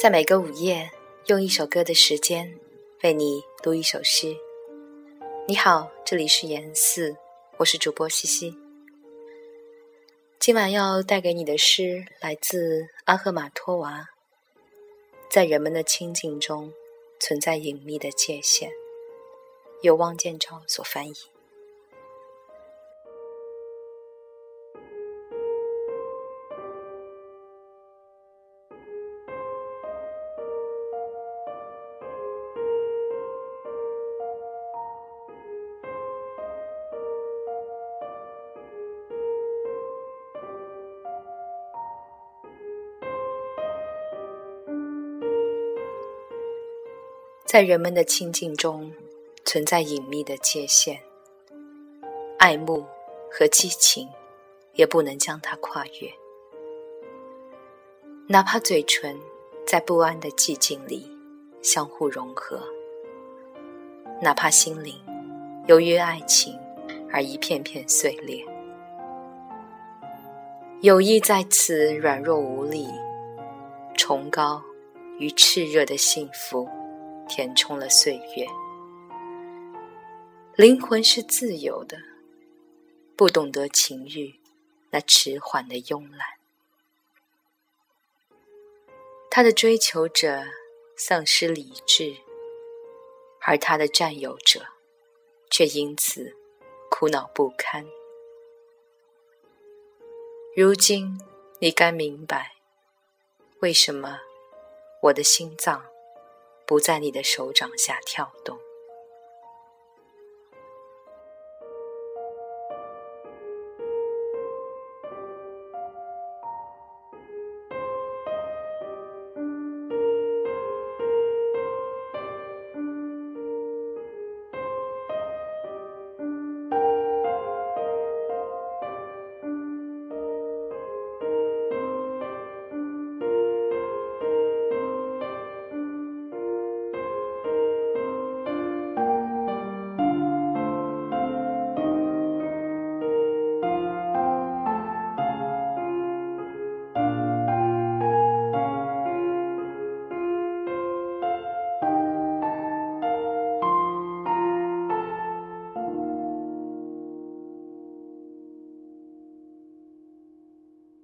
在每个午夜，用一首歌的时间为你读一首诗。你好，这里是言四，我是主播西西。今晚要带给你的诗来自阿赫玛托娃。在人们的清静中，存在隐秘的界限。由汪建昭所翻译。在人们的清静中，存在隐秘的界限。爱慕和激情，也不能将它跨越。哪怕嘴唇在不安的寂静里相互融合，哪怕心灵由于爱情而一片片碎裂，友谊在此软弱无力，崇高与炽热的幸福。填充了岁月，灵魂是自由的，不懂得情欲，那迟缓的慵懒。他的追求者丧失理智，而他的占有者却因此苦恼不堪。如今，你该明白，为什么我的心脏。不在你的手掌下跳动。